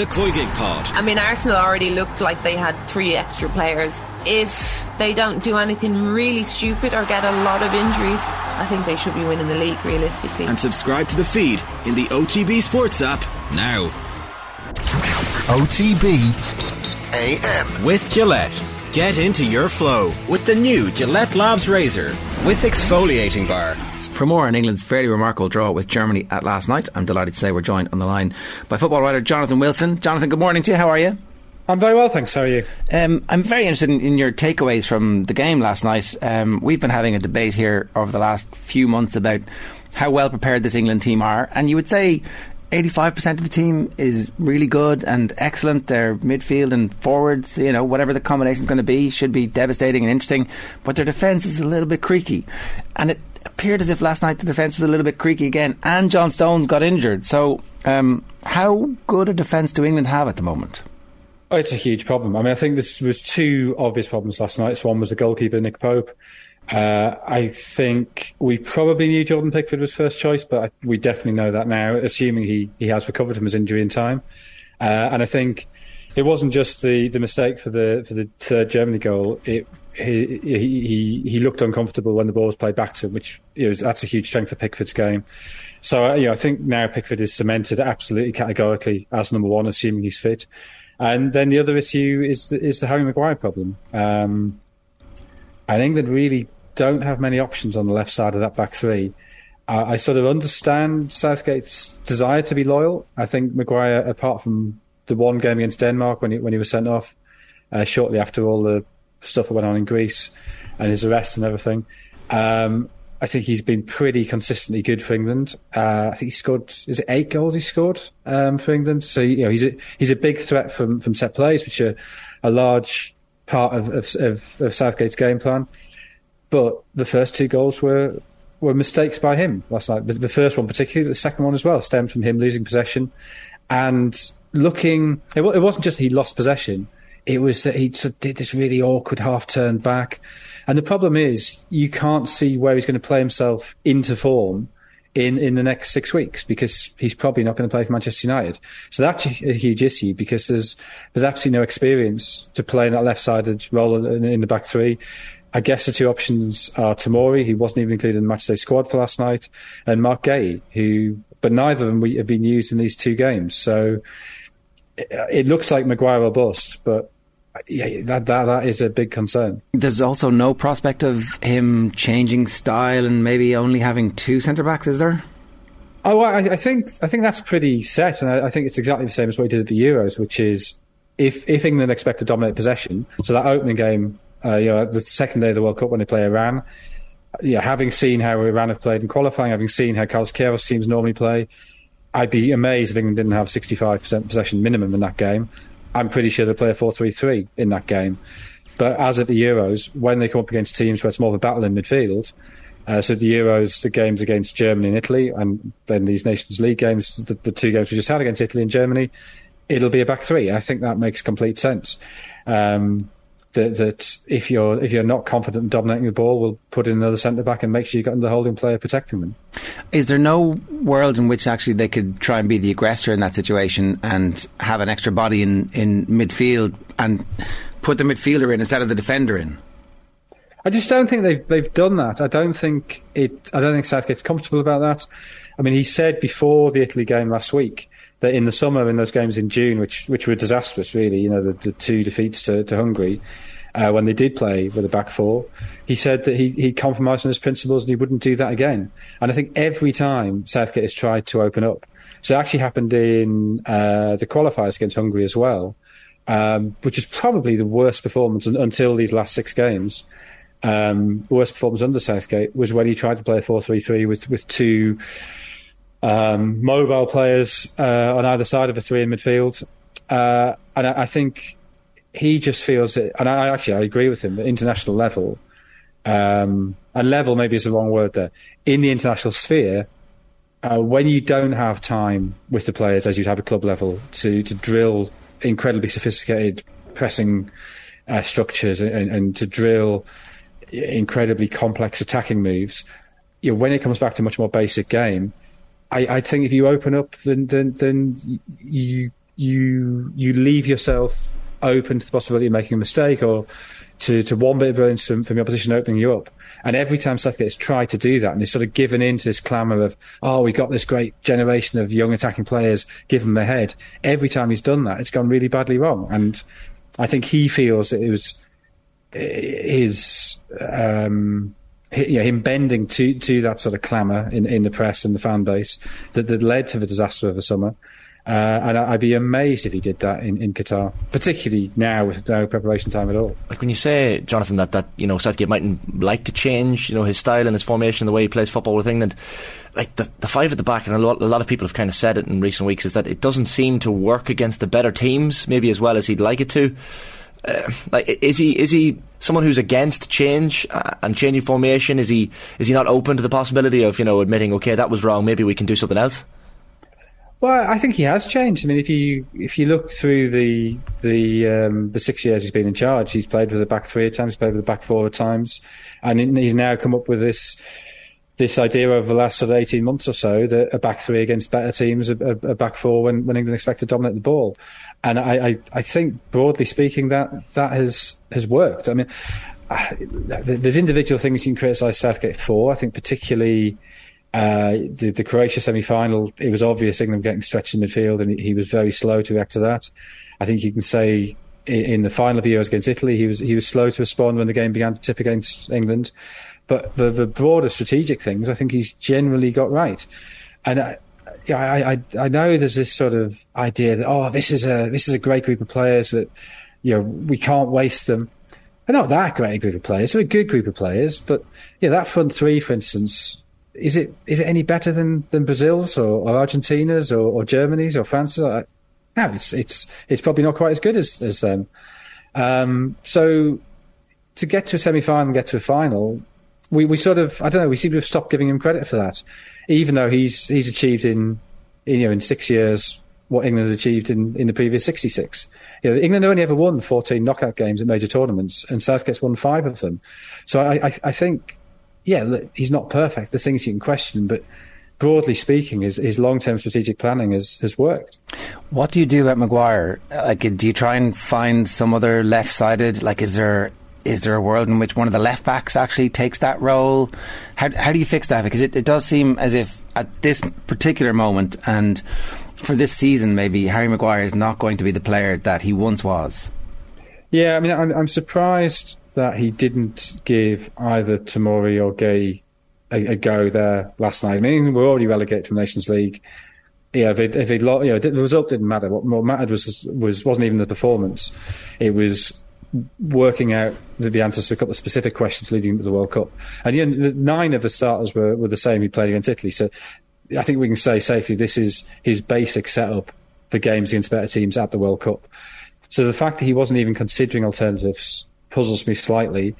the Koigig Pod. I mean, Arsenal already looked like they had three extra players. If they don't do anything really stupid or get a lot of injuries, I think they should be winning the league realistically. And subscribe to the feed in the OTB Sports app now. OTB AM. With Gillette. Get into your flow with the new Gillette Labs Razor with exfoliating bar. For more on England's fairly remarkable draw with Germany at last night, I'm delighted to say we're joined on the line by football writer Jonathan Wilson. Jonathan, good morning to you. How are you? I'm very well, thanks. How are you? Um, I'm very interested in, in, your takeaways from the game last night. Um, we've been having a debate here over the last few months about how well prepared this England team are, and you would say 85% of the team is really good and excellent. Their midfield and forwards, you know, whatever the combination is going to be, should be devastating and interesting. But their defence is a little bit creaky. And it appeared as if last night the defence was a little bit creaky again. And John Stones got injured. So, um, how good a defence do England have at the moment? Oh, it's a huge problem. I mean, I think this was two obvious problems last night. So one was the goalkeeper, Nick Pope. Uh, I think we probably knew Jordan Pickford was first choice, but I, we definitely know that now, assuming he, he has recovered from his injury in time. Uh, and I think it wasn't just the, the mistake for the for the third Germany goal. It he, he he looked uncomfortable when the ball was played back to him, which you know, that's a huge strength of Pickford's game. So uh, you know, I think now Pickford is cemented absolutely categorically as number one, assuming he's fit. And then the other issue is the, is the Harry Maguire problem. Um, and England really don't have many options on the left side of that back three. I sort of understand Southgate's desire to be loyal. I think Maguire, apart from the one game against Denmark when he when he was sent off uh, shortly after all the stuff that went on in Greece and his arrest and everything, um, I think he's been pretty consistently good for England. Uh, I think he scored is it eight goals he scored um, for England. So you know he's a he's a big threat from from set plays, which are a large part of, of, of, of Southgate's game plan. But the first two goals were were mistakes by him last night. The, the, first one, particularly, the second one as well, stemmed from him losing possession and looking. It, it wasn't just he lost possession; it was that he sort of did this really awkward half turn back. And the problem is, you can't see where he's going to play himself into form in, in the next six weeks because he's probably not going to play for Manchester United. So that's a, huge issue because there's there's absolutely no experience to play in that left sided role in, in the back three. I guess the two options are Tomori, who wasn't even included in the matchday squad for last night, and Marc Guéhi, who, but neither of them have been used in these two games. So it, it looks like Maguire will bust, but yeah, that, that that is a big concern. There's also no prospect of him changing style and maybe only having two centre backs, is there? Oh, well, I, I, think I think that's pretty set, and I, I, think it's exactly the same as what he did at the Euros, which is if if England expect to dominate possession, so that opening game uh, you know, the second day of the World Cup when they play Iran. Yeah, having seen how Iran have played in qualifying, having seen how Carlos Queiroz teams normally play, I'd be amazed if England didn't have 65% possession minimum in that game. I'm pretty sure they'll play a 4-3-3 in that game. But as at the Euros, when they come up against teams where it's more of a battle in midfield, uh, so the Euros, the games against Germany and Italy, and then these Nations League games, the, the, two games we just had against Italy and Germany, it'll be a back three. I think that makes complete sense. Um, that, that if you're if you're not confident in dominating the ball, we'll put in another centre back and make sure you've got the holding player protecting them. Is there no world in which actually they could try and be the aggressor in that situation and have an extra body in, in midfield and put the midfielder in instead of the defender in? I just don't think they've they've done that. I don't think it. I don't think Southgate's comfortable about that. I mean, he said before the Italy game last week that in the summer, in those games in June, which which were disastrous, really, you know, the, the two defeats to, to Hungary, uh, when they did play with a back four, he said that he he compromised on his principles and he wouldn't do that again. And I think every time Southgate has tried to open up, so it actually happened in uh, the qualifiers against Hungary as well, um, which is probably the worst performance until these last six games. Um, worst performance under Southgate was when he tried to play a four-three-three with with two um, mobile players uh, on either side of a three in midfield. Uh, and I, I, think he just feels that, and I actually I agree with him, at international level, um, and level maybe is the wrong word there, in the international sphere, uh, when you don't have time with the players as you'd have at club level to, to drill incredibly sophisticated pressing uh, structures and, and, to drill incredibly complex attacking moves, you know, when it comes back to a much more basic game, I, I think if you open up, then then, then you you you leave yourself open to the possibility of making a mistake or to, to one bit of brilliance from, from your opposition opening you up. And every time Southgate has tried to do that and he's sort of given in to this clamour of, oh, we got this great generation of young attacking players, give them a head. Every time he's done that, it's gone really badly wrong. And I think he feels that it was his, um, him bending to, to that sort of clamour in, in the press and the fan base that, that led to the disaster of the summer. Uh, and I'd be amazed if he did that in, in Qatar, particularly now with no preparation time at all. Like when you say, Jonathan, that, that you know Southgate mightn't like to change, you know, his style and his formation, the way he plays football with England, like the, the five at the back, and a lot, a lot of people have kind of said it in recent weeks, is that it doesn't seem to work against the better teams, maybe as well as he'd like it to. Uh, like, is he is he someone who's against change uh, and changing formation? Is he is he not open to the possibility of you know admitting, okay, that was wrong, maybe we can do something else? Well, I think he has changed. I mean, if you if you look through the the um, the six years he's been in charge, he's played with the back three times, played with the back four times, and he's now come up with this this idea over the last sort of eighteen months or so that a back three against better teams, a, a back four when, when England expect to dominate the ball, and I, I, I think broadly speaking that that has has worked. I mean, there's individual things you can criticise Southgate for. I think particularly uh, the, the Croatia semi-final, it was obvious England getting stretched in midfield, and he was very slow to react to that. I think you can say in the final of the Euros against Italy, he was he was slow to respond when the game began to tip against England. But the, the broader strategic things, I think he's generally got right. And I, I, I, I know there's this sort of idea that oh, this is a this is a great group of players that you know we can't waste them. They're not that great a group of players. They're a good group of players, but yeah, that front three, for instance, is it is it any better than, than Brazil's or, or Argentina's or, or, Germany's or France's? No, it's it's it's probably not quite as good as as them. Um, so to get to a semi final and get to a final, we, we sort of I don't know we seem to have stopped giving him credit for that, even though he's he's achieved in, you know in six years what England achieved in, in the previous 66. You know, England only ever won 14 knockout games at major tournaments, and Southgate's won five of them. So I, I, I think yeah, look, he's not perfect. There's things you can question, but broadly speaking, his, his long term strategic planning has, has worked. What do you do about Maguire? Like, do you try and find some other left sided? Like, is there is there a world in which one of the left backs actually takes that role? How, how do you fix that? Because it, it does seem as if at this particular moment and for this season, maybe Harry Maguire is not going to be the player that he once was. Yeah, I mean, I'm, I'm surprised that he didn't give either Tomori or Guéhi a, a, go there last night. I mean, we're already relegated from Nations League. Yeah, if it, if it, you know, the result didn't matter. What, what mattered was was wasn't even the performance. It was working out the, the answers to a couple of specific questions leading to the World Cup. And nine of the starters were, were the same. He played against Italy, so I think we can say safely this is his basic setup for games against better teams at the World Cup. So the fact that he wasn't even considering alternatives puzzles me slightly.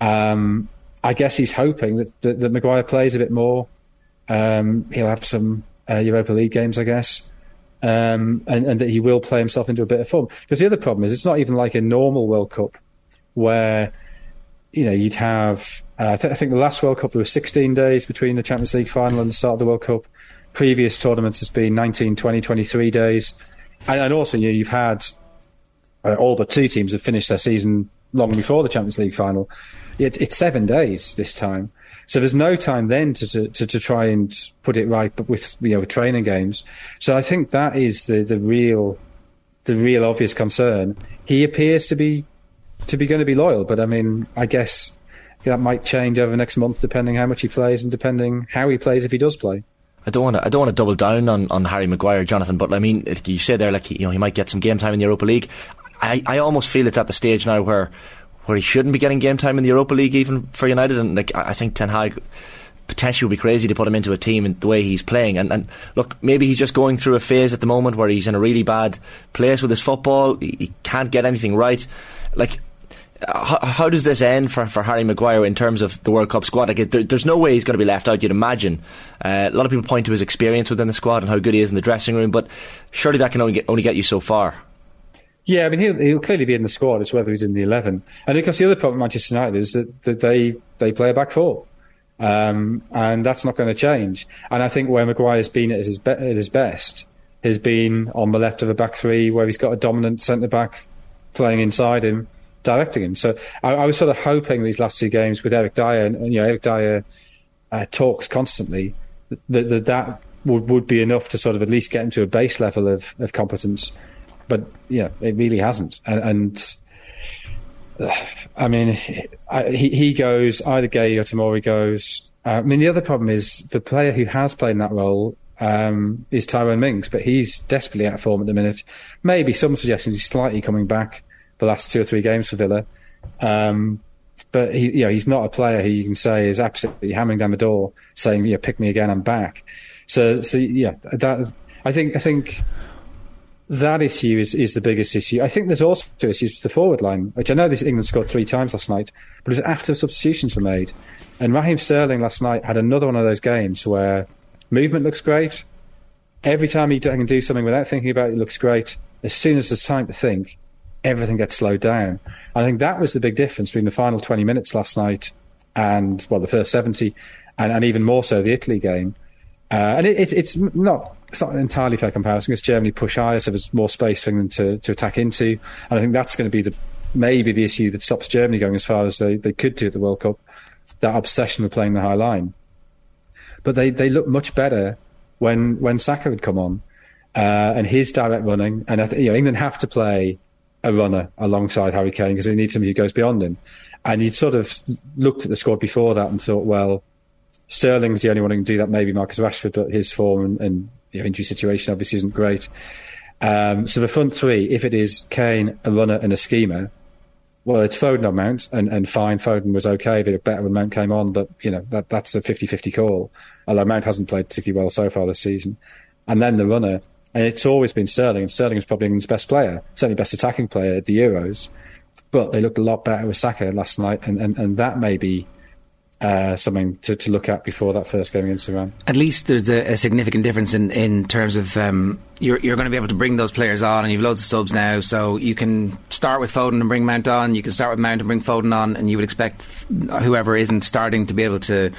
Um, I guess he's hoping that, that, that Maguire plays a bit more. Um, he'll have some uh, Europa League games, I guess, um, and, and, that he will play himself into a bit of form. Because the other problem is, it's not even like a normal World Cup where you know you'd have. Uh, I, th- I, think the last World Cup there were 16 days between the Champions League final and the start of the World Cup. Previous tournaments has been 19, 20, 23 days, and, and also you know, you've had uh, all but two teams have finished their season long before the Champions League final. It, it's seven days this time. So there's no time then to, to, to, try and put it right, but with you know training games. So I think that is the, the real the real obvious concern. He appears to be to be going to be loyal, but I mean, I guess that might change over the next month depending how much he plays and depending how he plays if he does play. I don't want to. I don't want to double down on, on Harry Maguire, Jonathan. But I mean, you say there, like you know, he might get some game time in the Europa League. I, I almost feel it's at the stage now where where he shouldn't be getting game time in the Europa League even for United. And like I think Ten Hag potentially would be crazy to put him into a team in the way he's playing. And, and look, maybe he's just going through a phase at the moment where he's in a really bad place with his football. He, he can't get anything right. Like. How, how, does this end for, for Harry Maguire in terms of the World Cup squad? Like, there, there's no way he's going to be left out. You'd imagine. Uh, a lot of people point to his experience within the squad and how good he is in the dressing room, but surely that can only get, only get you so far. Yeah, I mean he'll, he'll clearly be in the squad. It's whether he's in the eleven. And of course, the other problem with Manchester United is that, that they they play a back four, um, and that's not going to change. And I think where Maguire's been at his, be- at his best has been on the left of a back three where he's got a dominant centre back playing inside him, directing him. So I, I, was sort of hoping these last two games with Eric Dier, and you know Eric Dier uh, talks constantly that that, that would, would be enough to sort of at least get him to a base level of, of competence. But yeah, it really hasn't. And, and I mean, I, he, he goes either Guéhi or Tomori goes. Uh, I mean, the other problem is the player who has played in that role um, is Tyrone Mings, but he's desperately out of form at the minute. Maybe some suggestions he's slightly coming back the last two or three games for Villa. Um, but he, you know, he's not a player who you can say is absolutely hammering down the door, saying, "Yeah, pick me again, I'm back." So, so yeah, that I think I think that issue is, is the biggest issue. I think there's also issues with the forward line, which I know this England scored three times last night, but it was after substitutions were made. And Raheem Sterling last night had another one of those games where movement looks great. Every time he can do something without thinking about it, it looks great. As soon as there's time to think, everything gets slowed down. I think that was the big difference between the final 20 minutes last night and, well, the first 70, and, and even more so the Italy game. Uh, and it, it, it's not it's not an entirely fair comparison because Germany push higher, so there's more space for England to, to attack into. And I think that's going to be the maybe the issue that stops Germany going as far as they, they could do at the World Cup. That obsession with playing the high line. But they, they look much better when when Saka had come on uh, and his direct running. And I you know England have to play a runner alongside Harry Kane because they need somebody who goes beyond him. And you'd sort of looked at the squad before that and thought, well, Sterling's the only one who can do that. Maybe Marcus Rashford, but his form and, and you know, injury situation obviously isn't great. Um, so the front three, if it is Kane, a runner, and a schemer, well, it's Foden on Mount, and, and fine, Foden was okay. They looked better when Mount came on, but, you know, that, that's a 50-50 call. Although Mount hasn't played particularly well so far this season. And then the runner, and it's always been Sterling, and Sterling is probably England's best player, certainly best attacking player at the Euros. But they looked a lot better with Saka last night, and, and, and that may be uh, something to, to look at before that first game against Iran. At least there's a, a significant difference in, in terms of um, you're, you're going to be able to bring those players on, and you've loads of subs now, so you can start with Foden and bring Mount on. You can start with Mount and bring Foden on, and you would expect whoever isn't starting to be able to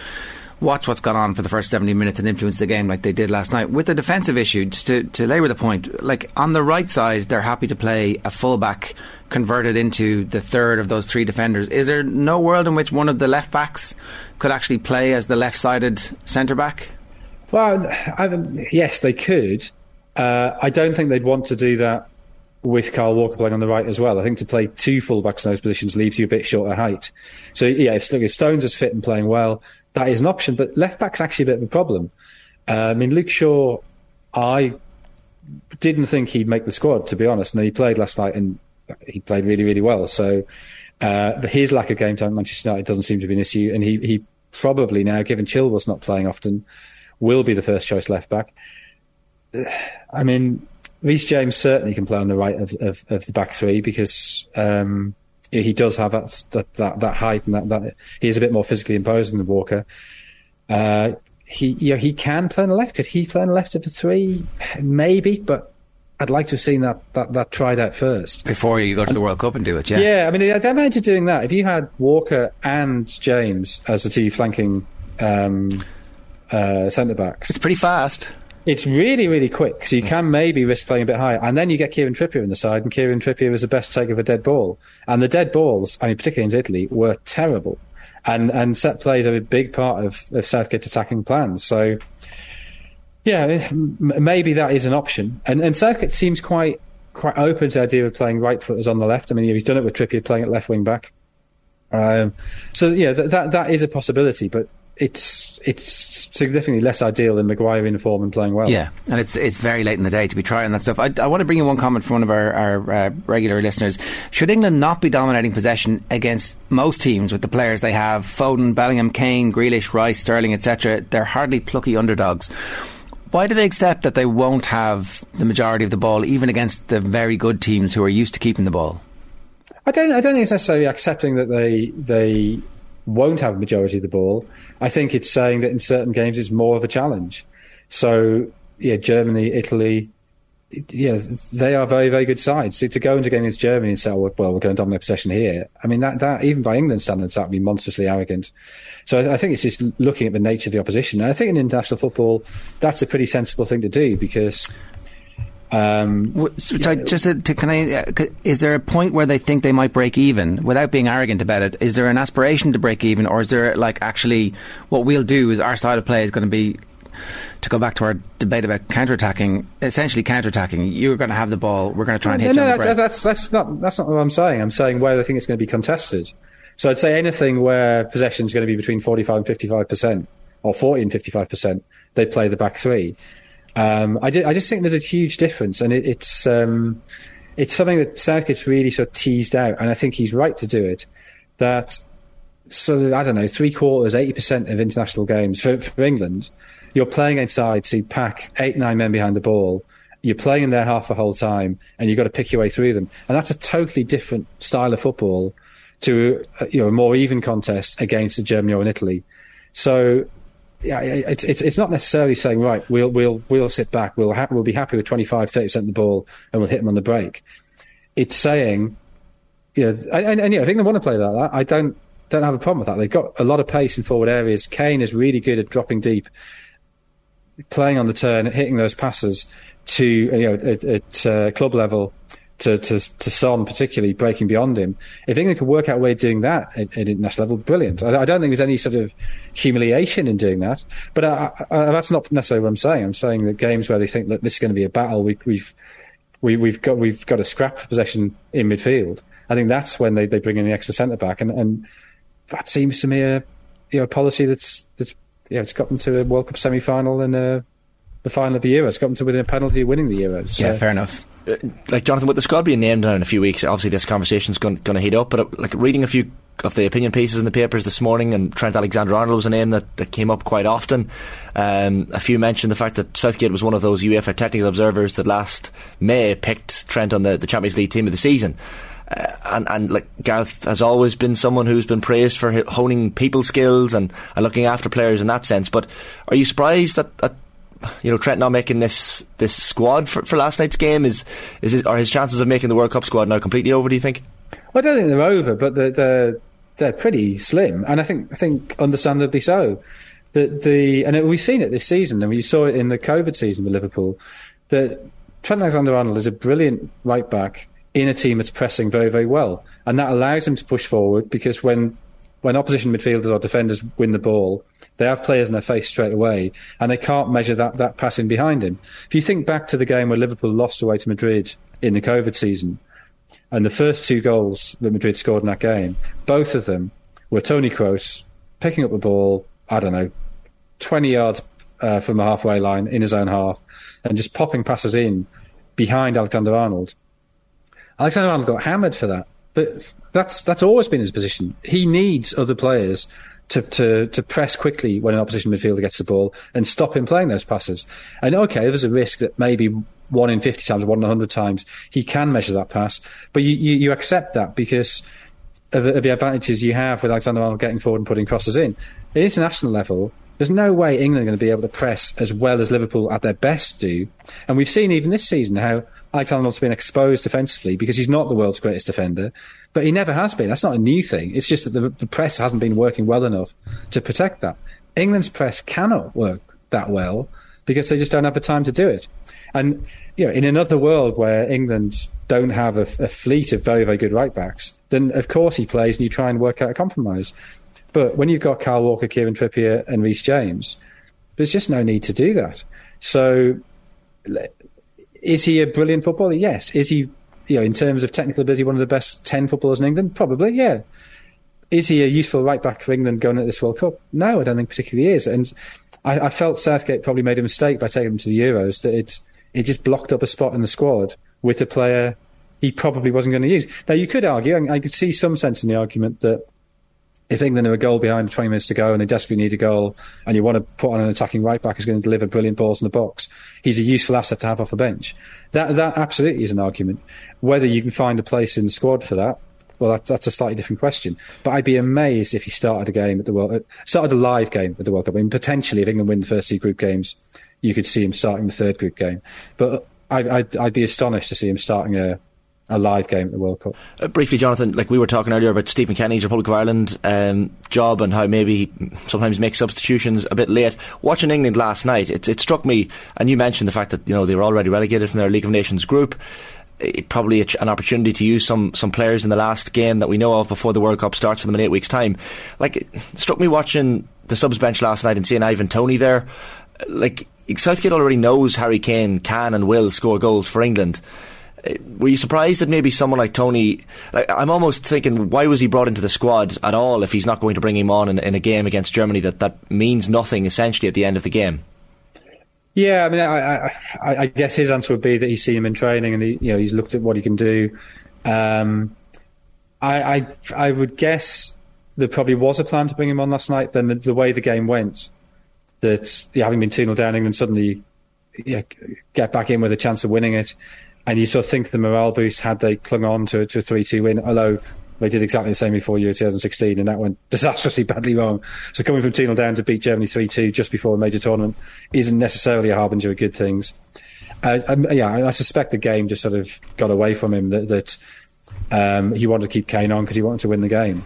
watch what's gone on for the first 70 minutes and influence the game like they did last night. With the defensive issue, just to, to labour the point, like on the right side, they're happy to play a fullback converted into the third of those three defenders. Is there no world in which one of the left backs could actually play as the left sided centre back? Well, I, yes, they could. Uh, I don't think they'd want to do that with Kyle Walker playing on the right as well. I think to play two fullbacks in those positions leaves you a bit short of height. So yeah, if, if Stones is fit and playing well, that is an option. But left back's actually a bit of a problem. Uh, I mean, Luke Shaw, I didn't think he'd make the squad to be honest. And he played last night and he played really, really well. So uh, his lack of game time at Manchester United doesn't seem to be an issue. And he, he probably now, given Chilwell's not playing often, will be the first choice left back. I mean, Reece James certainly can play on the right of, of, of the back three because um, he does have that, that, that, that height and that, that he is a bit more physically imposing than Walker. Uh, he you know, he can play on the left. Could he play on the left of the three? Maybe, but I'd like to have seen that, that, that tried out first. Before you go to the World Cup and do it, yeah. Yeah, I mean, imagine doing that. If you had Walker and James as the two flanking um, uh, centre backs. It's pretty fast. It's really, really quick, so you can maybe risk playing a bit higher. And then you get Kieran Trippier in the side, and Kieran Trippier was the best taker of a dead ball. And the dead balls, I mean, particularly in Italy, were terrible. And and set plays are a big part of, of Southgate's attacking plans. So, yeah, maybe that is an option. And, and Southgate seems quite quite open to the idea of playing right footers on the left. I mean, he's done it with Trippier playing at left wing back. Um, so yeah, that, that that is a possibility, but it's it's significantly less ideal than Maguire in form and playing well. Yeah, and it's it's very late in the day to be trying that stuff. I, I want to bring in one comment from one of our, our uh, regular listeners. Should England not be dominating possession against most teams with the players they have? Foden, Bellingham, Kane, Grealish, Rice, Sterling, etc. They're hardly plucky underdogs. Why do they accept that they won't have the majority of the ball, even against the very good teams who are used to keeping the ball? I don't. I don't think it's necessarily accepting that they they won't have a majority of the ball. I think it's saying that in certain games it's more of a challenge. So yeah, Germany, Italy, yeah, they are very, very good sides. to go into a game against Germany and say, oh, well, we're going to dominate possession here. I mean, that, that even by England standards, that would be monstrously arrogant. So I, I, think it's just looking at the nature of the opposition. And I think in international football, that's a pretty sensible thing to do because Um, W- so, sorry, just to, to can I? Uh, c- is there a point where they think they might break even without being arrogant about it? Is there an aspiration to break even, or is there like actually what we'll do is our style of play is going to be to go back to our debate about counter-attacking, essentially counter-attacking. You're going to have the ball. We're going to try and hit no, you no, on the that's, break. that's, that's not that's not what I'm saying. I'm saying where I think it's going to be contested. So I'd say anything where possession is going to be between 45 and 55 percent, or 40 and 55 percent, they play the back three. Um, I, I just think there's a huge difference, and it, it's um, it's something that Southgate's really sort of teased out, and I think he's right to do it. That so I don't know, three quarters, eighty percent of international games for, for England, you're playing inside, sides who pack eight, nine men behind the ball. You're playing in their half the whole time, and you've got to pick your way through them. And that's a totally different style of football to uh, you know a more even contest against Germany or Italy. So yeah, it's it's it's not necessarily saying right. We'll we'll we'll sit back. We'll ha- we'll be happy with 25, 30 percent of the ball, and we'll hit them on the break. It's saying, yeah, and, and, and yeah, if England want to play like that, I don't don't have a problem with that. They've got a lot of pace in forward areas. Kane is really good at dropping deep, playing on the turn, hitting those passes to you know at, at uh, club level to, to to Son particularly breaking beyond him. If England can work out a way of doing that at, at international level, brilliant. I, I don't think there's any sort of humiliation in doing that. But I, I, that's not necessarily what I'm saying. I'm saying that games where they think that this is going to be a battle, we, we've we, we've got we've got a scrap for possession in midfield. I think that's when they, they bring in the extra centre back, and, and that seems to me a you know a policy that's that's yeah it's got them to a World Cup semi final and uh, the final of the Euros. It's got them to within a penalty of winning the Euros. So- yeah, fair enough. Like Jonathan, with the squad being named now in a few weeks, obviously this conversation's going going to heat up. But uh, like reading a few of the opinion pieces in the papers this morning, and Trent Alexander-Arnold was a name that, that came up quite often. Um, a few mentioned the fact that Southgate was one of those UEFA technical observers that last May picked Trent on the, the Champions League team of the season. Uh, and, and like Gareth has always been someone who's been praised for honing people skills and, and looking after players in that sense. But are you surprised that, that you know Trent not making this this squad for, for last night's game is is his, are his chances of making the World Cup squad now completely over? Do you think? I don't think they're over, but they're, they're, they're pretty slim, and I think I think understandably so. That the and we've seen it this season, and we saw it in the COVID season with Liverpool. That Trent Alexander-Arnold is a brilliant right back in a team that's pressing very very well, and that allows him to push forward because when when opposition midfielders or defenders win the ball, they have players in their face straight away, and they can't measure that, that passing behind him. If you think back to the game where Liverpool lost away to Madrid in the COVID season, and the first two goals that Madrid scored in that game, both of them were Toni Kroos picking up the ball, I don't know, 20 yards uh, from the halfway line in his own half, and just popping passes in behind Alexander Arnold. Alexander Arnold got hammered for that, but that's that's always been his position. He needs other players to, to, to press quickly when an opposition midfielder gets the ball and stop him playing those passes. And okay, there's a risk that maybe one in 50 times, one in 100 times, he can measure that pass, but you, you, you accept that because of, the- of the advantages you have with Alexander Arnold getting forward and putting crosses in. At international level, there's no way England are going to be able to press as well as Liverpool at their best do. And we've seen even this season how Alexander Arnold's been exposed defensively because he's not the world's greatest defender, but he never has been. That's not a new thing. It's just that the, the press hasn't been working well enough to protect that. England's press cannot work that well because they just don't have the time to do it. And you know, in another world where England don't have a, a fleet of very, very good right backs, then of course he plays and you try and work out a compromise. But when you've got Kyle Walker, Kieran Trippier, and Reece James, there's just no need to do that. So, is he a brilliant footballer? Yes. Is he, you know, in terms of technical ability, one of the best ten footballers in England? Probably, yeah. Is he a useful right back for England going at this World Cup? No, I don't think particularly is. And I, I felt Southgate probably made a mistake by taking him to the Euros that it it just blocked up a spot in the squad with a player he probably wasn't going to use. Now you could argue, and I could see some sense in the argument that if England are a goal behind with 20 minutes to go and they desperately need a goal and you want to put on an attacking right back who's going to deliver brilliant balls in the box, he's a useful asset to have off the bench. That that absolutely is an argument. Whether you can find a place in the squad for that, well, that, that's a slightly different question. But I'd be amazed if he started a game at the World, started a live game at the World Cup. I mean, potentially, if England win the first two group games, you could see him starting the third group game. But I, I'd, I'd be astonished to see him starting a, a live game at the World Cup. Uh, briefly, Jonathan, like we were talking earlier about Stephen Kenny's Republic of Ireland um, job and how maybe he sometimes makes substitutions a bit late. Watching England last night, it, it struck me, and you mentioned the fact that you know they were already relegated from their League of Nations group. It, probably an opportunity to use some some players in the last game that we know of before the World Cup starts for them in eight weeks' time. Like, it struck me watching the subs bench last night and seeing Ivan Toney there. Like, Southgate already knows Harry Kane can and will score goals for England were you surprised that maybe someone like Toney? Like, I'm almost thinking, why was he brought into the squad at all if he's not going to bring him on in, in, a game against Germany that, that means nothing essentially at the end of the game? Yeah, I mean, I, I, I guess his answer would be that he's seen him in training and he, you know he's looked at what he can do. Um, I, I, I would guess there probably was a plan to bring him on last night. Then the, the way the game went, that yeah, having been two 0 down, England suddenly yeah, get back in with a chance of winning it and you sort of think the morale boost had they clung on to, to a 3 2 win, although they did exactly the same before Euro 2016, and that went disastrously badly wrong. So coming from 2 0 down to beat Germany 3 2 just before a major tournament isn't necessarily a harbinger of good things. Uh, um, yeah, I suspect the game just sort of got away from him that, that um, he wanted to keep Kane on because he wanted to win the game.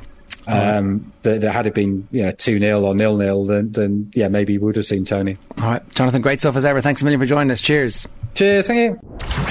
Um, that, that, had it been yeah two 0 or nil nil, then then yeah maybe we would have seen Toney. All right, Jonathan, great stuff as ever. Thanks a million for joining us. Cheers. Cheers, thank you.